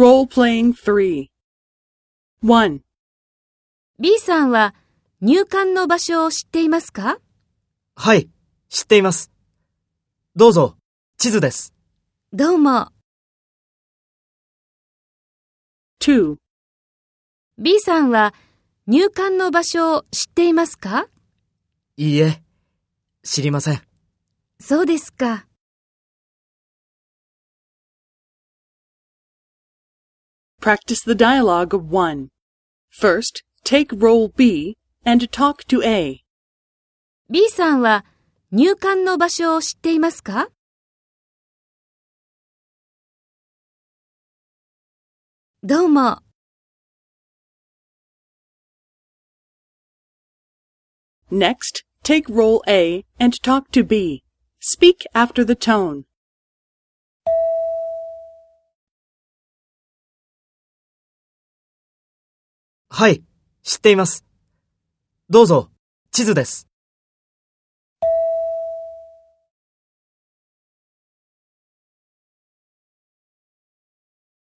Role-playing 3. 1. B さんは入管の場所を知っていますか？はい、知っています。どうぞ、地図です。どうも。2. B さんは入管の場所を知っていますか？いいえ、知りません。そうですか。Practice the dialogue of 1. First, take role B and talk to A. B さんは入管の場所を知っていますかどうも。 Next, take role A and talk to B. Speak after the tone. はい、知っています。どうぞ、地図です。